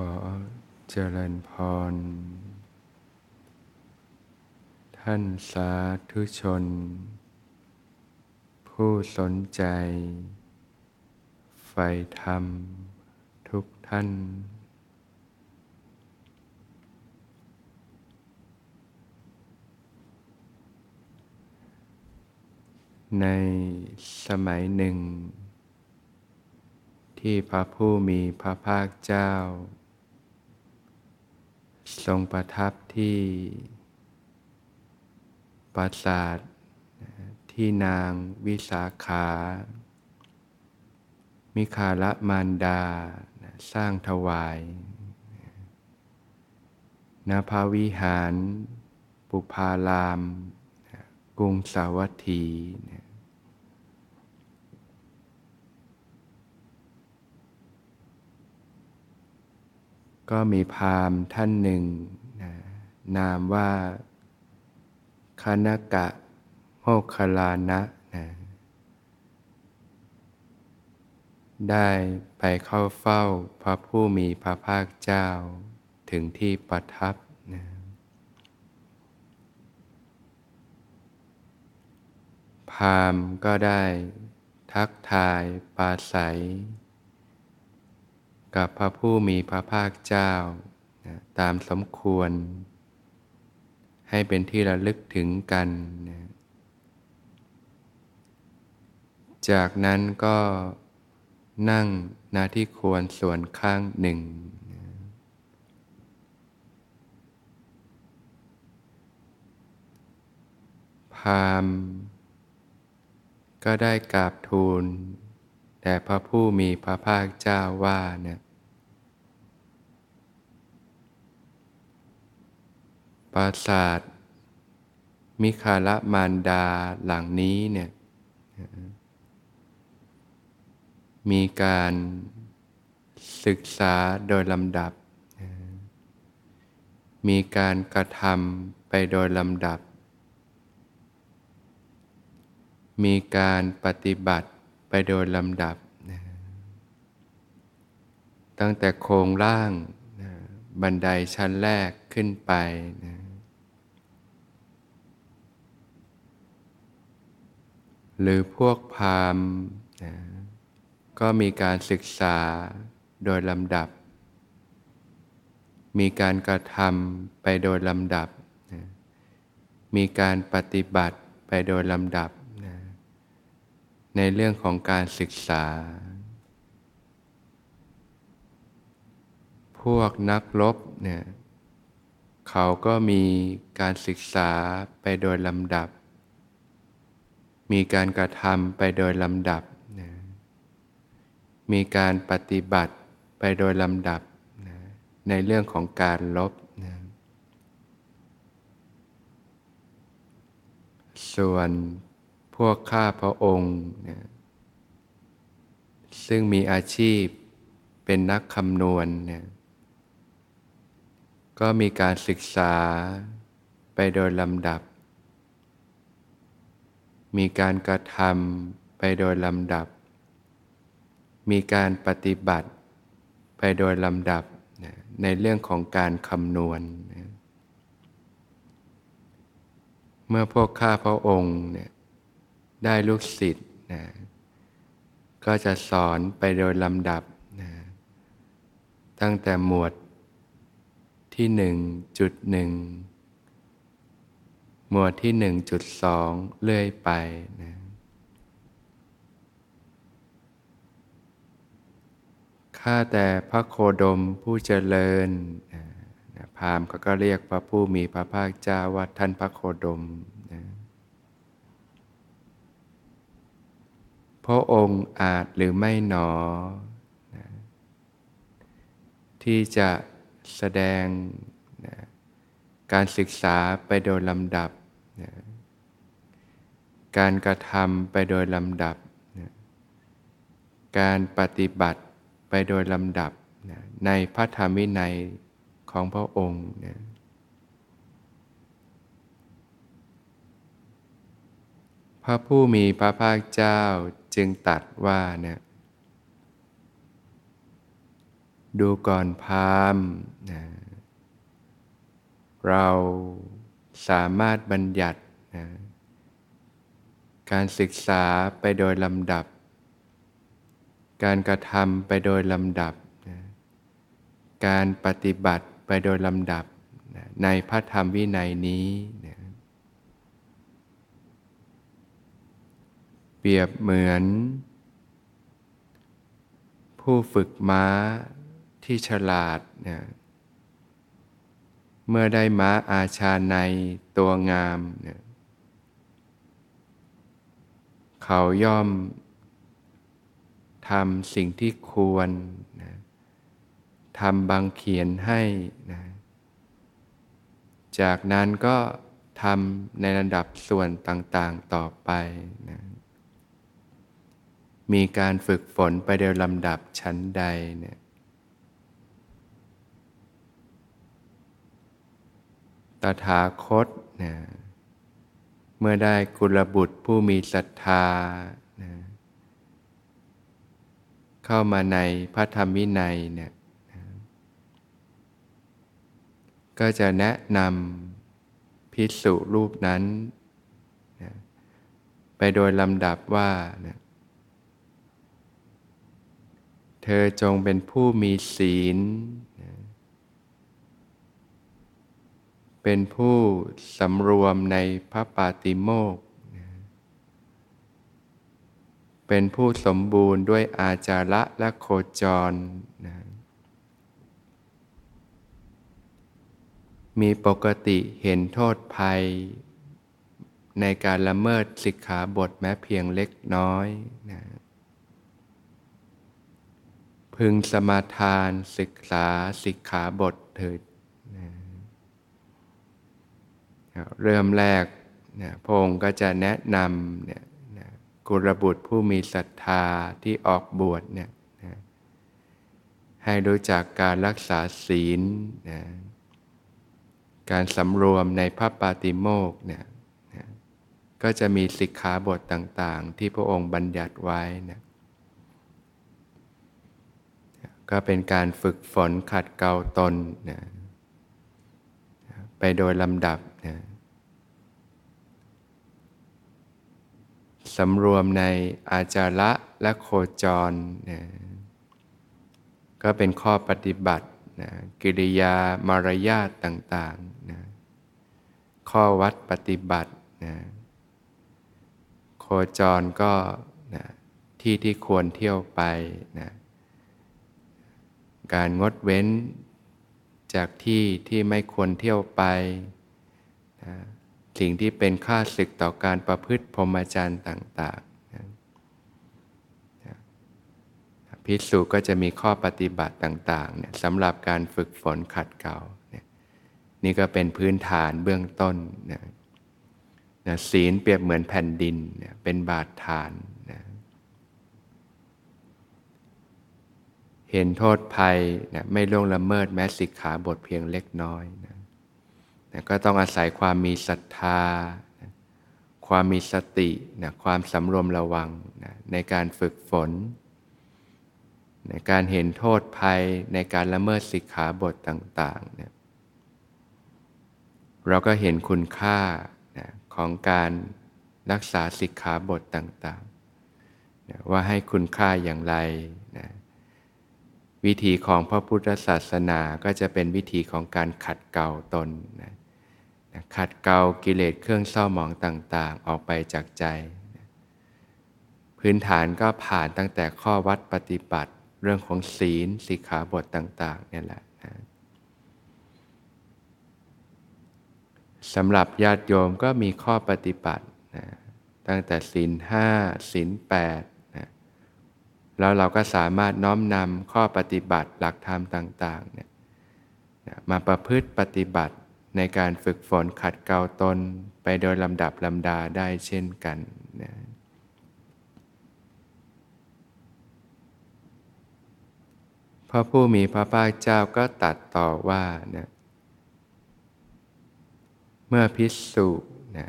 ขอเจริญพร ท่านสาธุชน ผู้สนใจใฝ่ธรรมทุกท่าน ในสมัยหนึ่ง ที่พระผู้มีพระภาคเจ้า ทรงประทับที่ปราสาทที่นางวิสาขา มิคาละมารดา สร้างถวายณพระวิหาร ปุพาราม กรุงสาวัตถี ก็มีพราหมณ์ท่านหนึ่งนะนามว่าคณกะโมคคลานะนะ ได้ไปเข้าเฝ้าพระผู้มีพระภาคเจ้าถึงที่ประทับนะพราหมณ์ก็ได้ทักทายปาศัย กับพระผู้มีพระภาคเจ้า ตามสมควร ให้เป็นที่ระลึกถึงกัน จากนั้นก็นั่งนาที่ควรส่วนข้างหนึ่ง พามก็ได้กราบทูลแด่พระผู้มีพระภาคเจ้าว่าเนี่ย ปราสาทมิคาละมารดาหลังนี้เนี่ยมีการศึกษาโดยลำดับ มีการกระทำไปโดยลำดับ มีการปฏิบัติไปโดยลำดับ ตั้งแต่โครงล่างบันไดชั้นแรกขึ้นไปนะ หรือพวกพามนะก็มีการศึกษาโดยลำดับ มีการกระทำไปโดยลำดับนะมีการปฏิบัติไปโดยลำดับนะในเรื่องของการศึกษา พวกนักรบเนี่ยเขาก็มีการศึกษาไปโดยลำดับ มีการกระทำไปโดยลำดับนะมีการปฏิบัติไปโดยลำดับนะในเรื่องของการลบนะส่วนพวกข้าพระองค์นะซึ่งมีอาชีพเป็นนักคำนวณนี่ยก็มีการศึกษาไปโดยลำดับ มีการกระทำไปโดยลำดับ มีการปฏิบัติไปโดยลำดับในเรื่องของการคำนวณ เมื่อพวกข้าพระองค์เนี่ยได้ลูกศิษย์นะก็จะสอนไปโดยลำดับนะตั้งแต่หมวดที่หนึ่งจุดหนึ่ง หมวดที่หนึ่งจุดสองเลื่อยไปนะข้าแต่พระโคดมผู้เจริญนะพามเขาก็เรียกพระผู้มีพระภาคเจ้าว่าท่านพระโคดมนะพระองค์อาจหรือไม่หนอนะที่จะแสดง การศึกษาไปโดยลำดับนะการกระทำไปโดยลำดับนะการปฏิบัติไปโดยลำดับนะในพระธรรมวินัยของพระองค์นะพระผู้มีพระภาคเจ้าจึงตัดว่าเนี่ยดูก่อนพามนะ เราสามารถบัญญัตินะการศึกษาไปโดยลำดับ การกระทำไปโดยลำดับนะการปฏิบัติไปโดยลำดับนะในพระธรรมวินัยนี้นะเปรียบเหมือน ผู้ฝึกม้าที่ฉลาดนะ เมื่อได้ม้าอาชาในตัวงามเนี่ยเขาย่อมทำสิ่งที่ควรนะทำบางเขียนให้นะจากนั้นก็ทำในระดับส่วนต่างๆต่อไปนะมีการฝึกฝนไปโดยลำดับชั้นใดเนี่ย ถาคตนะเมื่อได้กุลบุตรผู้มีศรัทธานะเข้ามาในพระธรรมวินัยเนี่ยนะก็จะแนะนำพิสุรูปนั้นนะไปโดยลำดับว่านะเธอจงเป็นผู้มีศีล เป็นผู้สำรวมในพระปาติโมก เป็นผู้สมบูรณ์ด้วยอาจาระและโคจรนะมีปกติเห็นโทษภัย ในการละเมิดสิกขาบทแม้เพียงเล็กน้อยนะพึงสมาทานศึกษาสิกขาบทเถิด เริ่มแรกนะพระองค์ก็จะแนะนำเนี่ยนะกุรบุตรผู้มีศรัทธาที่ออกบวชเนี่ยนะให้รู้จักการรักษาศีลนะการสำรวมในพระปาติโมกเนี่ยนะก็จะมีสิกขาบทต่างๆ ที่พระองค์บัญญัติไว้นะก็เป็นการฝึกฝนขัดเกลาตนนะ ไปโดยลำดับนะสำรวมในอาจาระและโคจรนะก็เป็นข้อปฏิบัตินะกิริยามารยาทต่างๆนะข้อวัดปฏิบัตินะโคจรก็นะที่ที่ควรเที่ยวไปนะการงดเว้น จากที่ที่ไม่ควรเที่ยวไปนะสิ่งที่เป็นค่าศึกต่อการประพฤติพรหมจรรย์ต่างๆนะพิสูจก็จะมีข้อปฏิบัติต่างๆเนี่ยสำหรับการฝึกฝนขัดเกลาเนี่ยนี่ก็เป็นพื้นฐานเบื้องต้นนะนะศีลเปรียบเหมือนแผ่นดินเนี่ยเป็นบาดฐานนะ เห็นโทษภัยนะไม่ล่วงละเมิดแม้สิกขาบทเพียงเล็กน้อยนะนะก็ต้องอาศัยความมีศรัทธานะความมีสตินะความสำรวมระวังนะในการฝึกฝนในการเห็นโทษภัยในการละเมิดสิกขาบทต่างๆเนี่ยเราก็เห็นคุณค่านะของการรักษาสิกขาบทต่างๆนะว่าให้คุณค่าอย่างไรนะ วิธีของพระพุทธศาสนาก็จะเป็นวิธีของการขัดเกลาตนนะขัดเกลากิเลสเครื่องเศร้าหมองต่างๆ ออกไปจากใจ พื้นฐานก็ผ่านตั้งแต่ข้อวัดปฏิบัติ เรื่องของศีลสิกขาบทต่างๆนี่แหละนะสำหรับญาติโยมก็มีข้อปฏิบัตินะตั้งแต่ศีลห้าศีลแปด แล้วเราก็สามารถน้อมนำข้อปฏิบัติหลักธรรมต่างๆเนี่ยมาประพฤติปฏิบัติในการฝึกฝนขัดเกลาตนไปโดยลำดับลำดาได้เช่นกันนะพระผู้มีพระภาคเจ้าก็ตัดต่อว่านะเมื่อพิสุนะ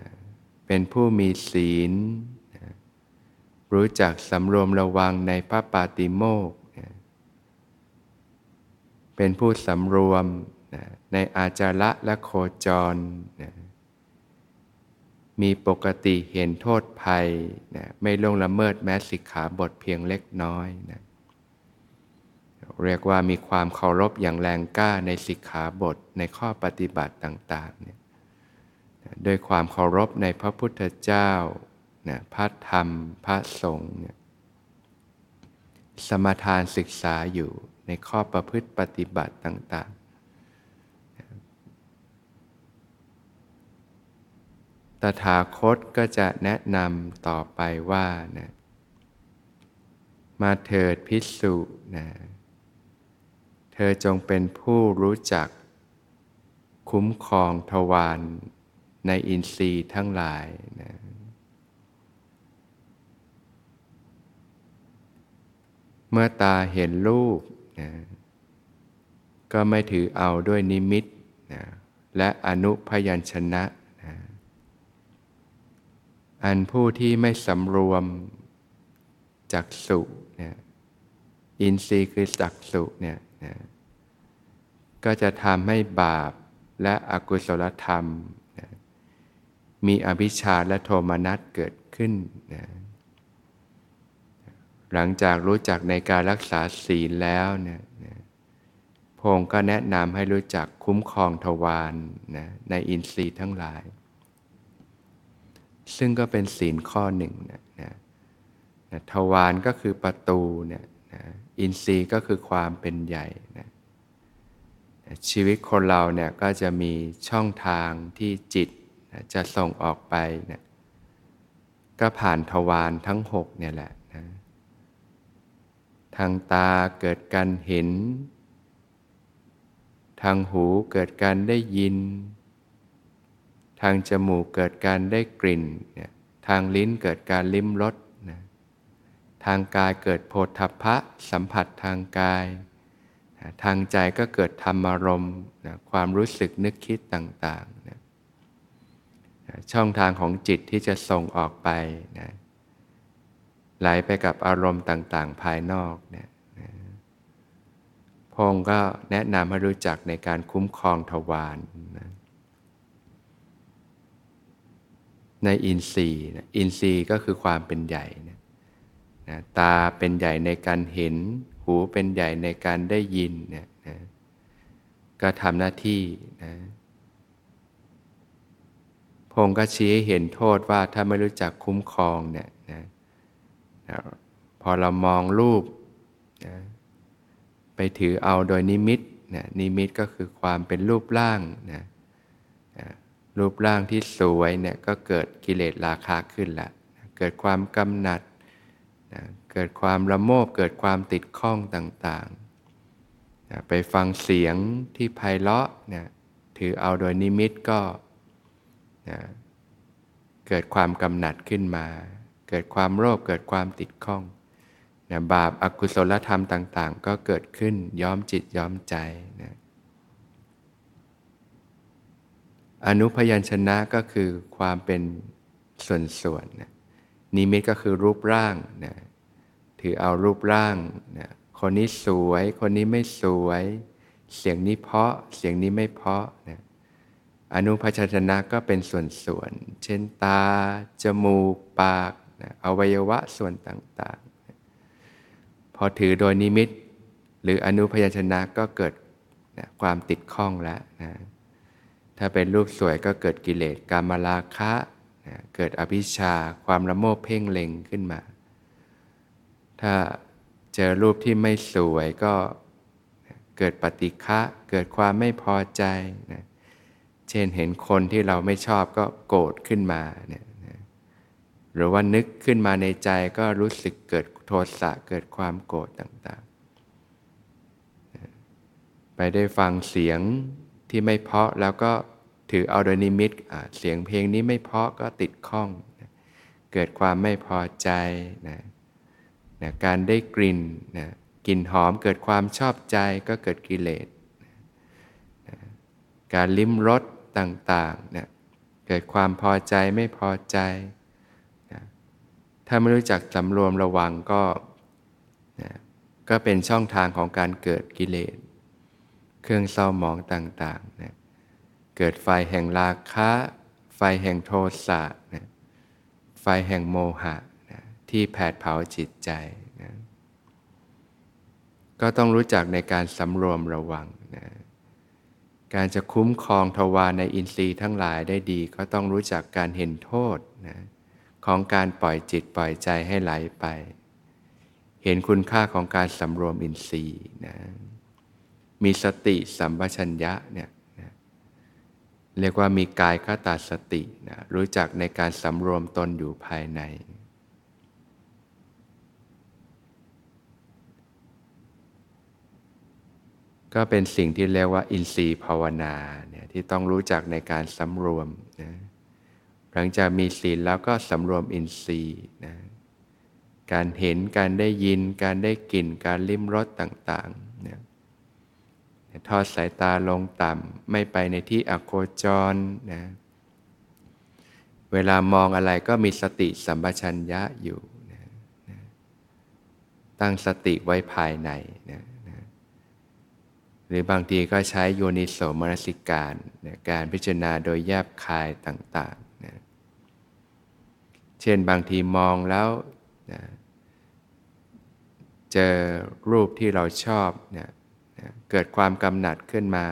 เป็นผู้มีศีล รู้จักสำรวมระวังในพระปาติโมกเป็นผู้สำรวมในอาจาระและโคจร มีปกติเห็นโทษภัย ไม่ลงละเมิดแม้สิกขาบทเพียงเล็กน้อยนะเรียกว่ามีความเคารพอย่างแรงกล้าในสิกขาบทในข้อปฏิบัติต่างๆเนี่ยโดยความเคารพในพระพุทธเจ้า นะพระธรรมพระสงฆ์เนี่ยสมทานศึกษาอยู่ในข้อประพฤติปฏิบัติต่าง ๆ ตถาคตก็จะแนะนำต่อไปว่านะมาเถิดพิสุนะเธอจงเป็นผู้รู้จัก คุ้มครองทวารในอินทรีย์ทั้งหลายนะเเมื่อตาเห็นรูปนะก็ไม่ถือเอาด้วยนิมิตนะและอนุพยัญชนะนะอันผู้ที่ไม่สำรวมจักสุนี่ยอินทรีย์คือจักสุเนี่ยนะก็จะทำให้บาปและอกุศลธรรมนะมีอภิชาและโทมนัสเกิดขึ้นนะ หลังจากรู้จักในการรักษาศีลแล้วเนี่ยพงก็แนะนำให้รู้จักคุ้มครองทวารนะในอินทรีย์ทั้งหลาย ซึ่งก็เป็นศีลข้อหนึ่งนะนะนะทวารก็คือประตูเนี่ยนะอินทรีย์ก็คือความเป็นใหญ่นะนะชีวิตคนเราเนี่ยก็จะมีช่องทางที่จิตนะจะส่งออกไปนะก็ผ่านทวารทั้งหกเนี่ยแหละ ทางตาเกิดการเห็น ทางหูเกิดการได้ยิน ทางจมูกเกิดการได้กลิ่น ทางลิ้นเกิดการลิ้มรสนะทางกายเกิดโพธพะสัมผัสทางกาย ทางใจก็เกิดธรรมารมณ์ความรู้สึกนึกคิดต่างๆนะช่องทางของจิตที่จะส่งออกไปนะ ไหลไปกับอารมณ์ต่างๆ ภายนอกเนี่ยพงก็แนะนำให้รู้จักในการคุ้มครองทวารนะในอินทรีย์นะอินทรีย์ก็คือความเป็นใหญ่นะนะตาเป็นใหญ่ในการเห็น หูเป็นใหญ่ในการได้ยินเนี่ยนะก็ทำหน้าที่นะพงก็ชี้ให้เห็นโทษว่าถ้าไม่รู้จักคุ้มครองเนี่ย นะพอเรามองรูปนะไปถือเอาโดยนิมิตนะนิมิตก็คือความเป็นรูปร่างนะนะรูปร่างที่สวยเนี่ยก็เกิดกิเลสราคะขึ้นละนะเกิดความกำหนัดนะเกิดความละโมบเกิดความติดข้องต่างๆนะไปฟังเสียงที่ไพเราะนะถือเอาโดยนิมิตก็นะเกิดความกำหนัดขึ้นมา เกิดความโลภเกิดความติดข้องนะบาปอากุศลธรรมต่าง ๆ ก็เกิดขึ้นย้อมจิตย้อมใจนะอนุพยัญชนะก็คือความเป็นส่วนๆนะนิมิตก็คือรูปร่างนะถือเอารูปร่างนะคนนี้สวย คนนี้ไม่สวย เสียงนี้เพาะ เสียงนี้ไม่เพาะนะอนุพัชนะก็เป็นส่วนๆ เช่นตา จมูก ปาก นะอวัยวะส่วนต่างๆ พอถือโดยนิมิต หรืออนุพยัญชนะก็เกิดนะความติดข้องแล้วนะถ้าเป็นรูปสวยก็เกิดกิเลสกามราคะนะเกิดอภิชาความละโมบเพ่งเล็งขึ้นมา ถ้าเจอรูปที่ไม่สวยก็เกิดปฏิฆะเกิดความไม่พอใจนะเช่นเห็นคนที่เราไม่ชอบก็โกรธขึ้นมาเนี่ย หรือว่านึกขึ้นมาในใจก็รู้สึกเกิดโทสะเกิดความโกรธต่างๆ ไปได้ฟังเสียงที่ไม่เพาะแล้วก็ถือเอาโดยนิมิตเสียงเพลงนี้ไม่เพาะก็ติดข้อง เกิดความไม่พอใจนะนะการได้กลิ่นนะกลิ่นหอมเกิดความชอบใจก็เกิดกิเลสนะการลิ้มรสต่างๆนะเกิดความพอใจไม่พอใจ ถ้าไม่รู้จักสำรวมระวังก็นะก็เป็นช่องทางของการเกิดกิเลส เครื่องเศร้าหมองต่างๆนะเกิดไฟแห่งราคะไฟแห่งโทสะนะไฟแห่งโมหะนะที่แผดเผาจิตใจนะก็ต้องรู้จักในการสำรวมระวังนะการจะคุ้มครองทวารในอินทรีย์ทั้งหลายได้ดี ก็ต้องรู้จักการเห็นโทษนะ ของการปล่อยจิตปล่อยใจให้ไหลไป เห็นคุณค่าของการสำรวมอินทรีย์นะมีสติสัมปชัญญะเนี่ยนะเรียกว่ามีกายคตาสตินะรู้จักในการสำรวมตนอยู่ภายใน ก็เป็นสิ่งที่เรียกว่าอินทรีย์ภาวนาเนี่ยที่ต้องรู้จักในการสำรวมนะ หลังจากมีศีลแล้วก็สำรวมอินทรีย์นะการเห็นการได้ยิน การได้กลิ่น การลิ้มรสต่างๆนะทอดสายตาลงต่ำไม่ไปในที่อโคจรนะเวลามองอะไรก็มีสติสัมปชัญญะอยู่นะนะตั้งสติไว้ภายในนะนะหรือบางทีก็ใช้โยนิโสมนสิการนะการพิจารณาโดยแยบคายต่าง เช่นบางทีมองแล้วนะเจอรูปที่เราชอบนะเกิดความกำหนัดขึ้นมา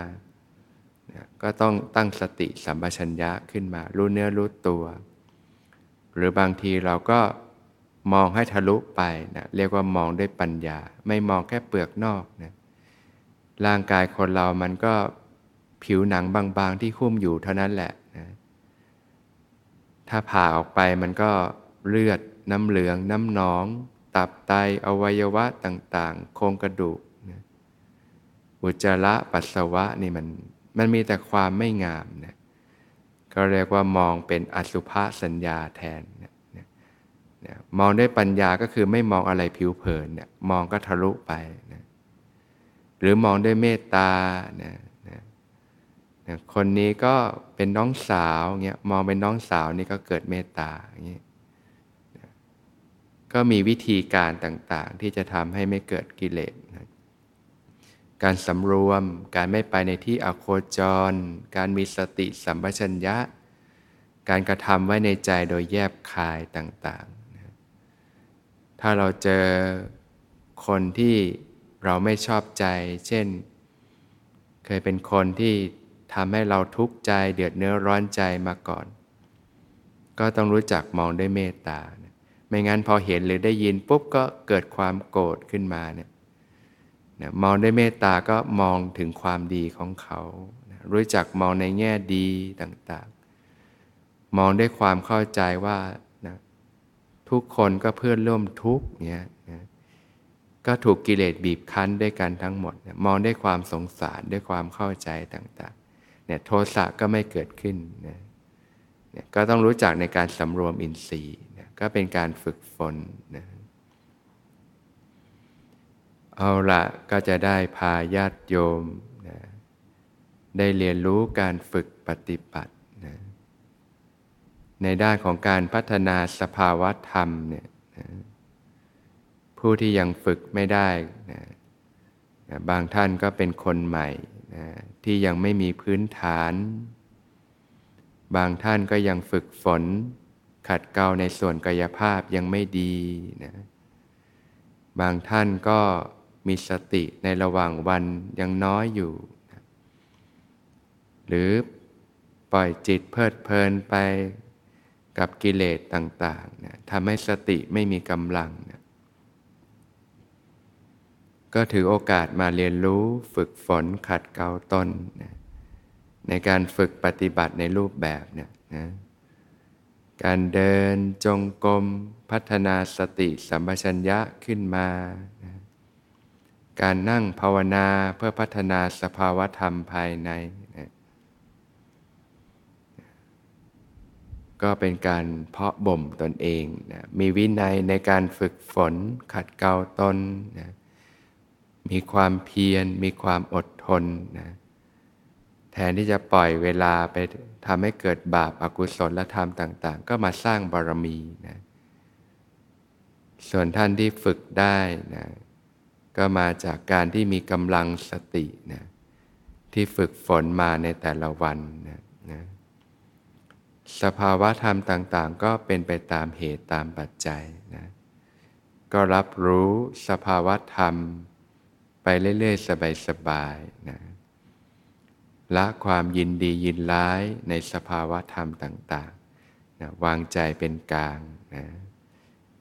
ก็ต้องตั้งสติสัมปชัญญะขึ้นมา รู้เนื้อรู้ตัว หรือบางทีเราก็มองให้ทะลุไปนะเรียกว่ามองด้วยปัญญา ไม่มองแค่เปลือกนอกนะร่างกายคนเรามันก็ผิวหนังบางๆที่คุ้มอยู่เท่านั้นแหละ ถ้าผ่าออกไปมันก็เลือดน้ำเหลือง น้ำหนอง ตับไตอวัยวะต่างๆ โครงกระดูกอุจจาระปัสสาวะนี่มันมันมีแต่ความไม่งามนะก็เรียกว่ามองเป็นอสุภสัญญาแทนนะนะมองด้วยปัญญาก็คือไม่มองอะไรผิวเผินเนี่ยมองก็ทะลุไปนะหรือมองด้วยเมตตานะ นะคนนี้ก็เป็นน้องสาวเงี้ยมองเป็นน้องสาวนี่ก็เกิดเมตตาอย่างนี้ก็มีวิธีการต่างๆ ที่จะทำให้ไม่เกิดกิเลสนะการสำรวม การไม่ไปในที่อโคจร การมีสติสัมปชัญญะ การกระทำไว้ในใจโดยแยบคายต่างๆนะถ้าเราเจอคนที่เราไม่ชอบใจ เช่น เคยเป็นคนที่ ทำให้เราทุกข์ใจเดือดเนื้อร้อนใจมาก่อน ก็ต้องรู้จักมองด้วยเมตตา ไม่งั้นพอเห็นหรือได้ยินปุ๊บก็เกิดความโกรธขึ้นมาเนี่ยมองด้วยเมตตาก็มองถึงความดีของเขา รู้จักมองในแง่ดีต่างๆ มองด้วยความเข้าใจว่านะทุกคนก็เพื่อนร่วมทุกเนี่ยนะก็ถูกกิเลสบีบคั้นด้วยกันทั้งหมด มองด้วยความสงสารด้วยความเข้าใจต่างๆ เนี่ยโทสะก็ไม่เกิดขึ้นนะเนี่ยก็ต้องรู้จักในการสำรวมอินทรีย์นะก็เป็นการฝึกฝนนะเอาละก็จะได้พาญาติโยมนะได้เรียนรู้การฝึกปฏิบัตินะในด้านของการพัฒนาสภาวะธรรมเนี่ยนะผู้ที่ยังฝึกไม่ได้นะนะบางท่านก็เป็นคนใหม่ ที่ยังไม่มีพื้นฐาน บางท่านก็ยังฝึกฝน ขัดเกลาในส่วนกายภาพยังไม่ดีนะบางท่านก็มีสติในระหว่างวันยังน้อยอยู่นะหรือปล่อยจิตเพลิดเพลินไปกับกิเลสต่างๆนะทำให้สติไม่มีกำลังนะ ก็ถือโอกาสมาเรียนรู้ฝึกฝนขัดเกลาตนนะในการฝึกปฏิบัติในรูปแบบเนี่ยนะการเดินจงกรมพัฒนาสติสัมปชัญญะขึ้นมานะการนั่งภาวนาเพื่อพัฒนาสภาวธรรมภายในนะก็เป็นการเพาะบ่มตนเองนะมีวินัยในการฝึกฝนขัดเกลาตนนะ มีความเพียร มีความอดทนนะแทนที่จะปล่อยเวลาไปทำให้เกิดบาปอากุศลและธรรมต่าง ๆ ก็มาสร้างบารมีนะส่วนท่านที่ฝึกได้นะก็มาจากการที่มีกำลังสตินะที่ฝึกฝนมาในแต่ละวันนะนะสภาวะธรรมต่าง ๆ ก็เป็นไปตามเหตุตามปัจจัยนะก็รับรู้สภาวะธรรม ไปเรื่อยๆ สบายๆนะละความยินดียินร้ายในสภาวะธรรมต่างๆนะวางใจเป็นกลางนะ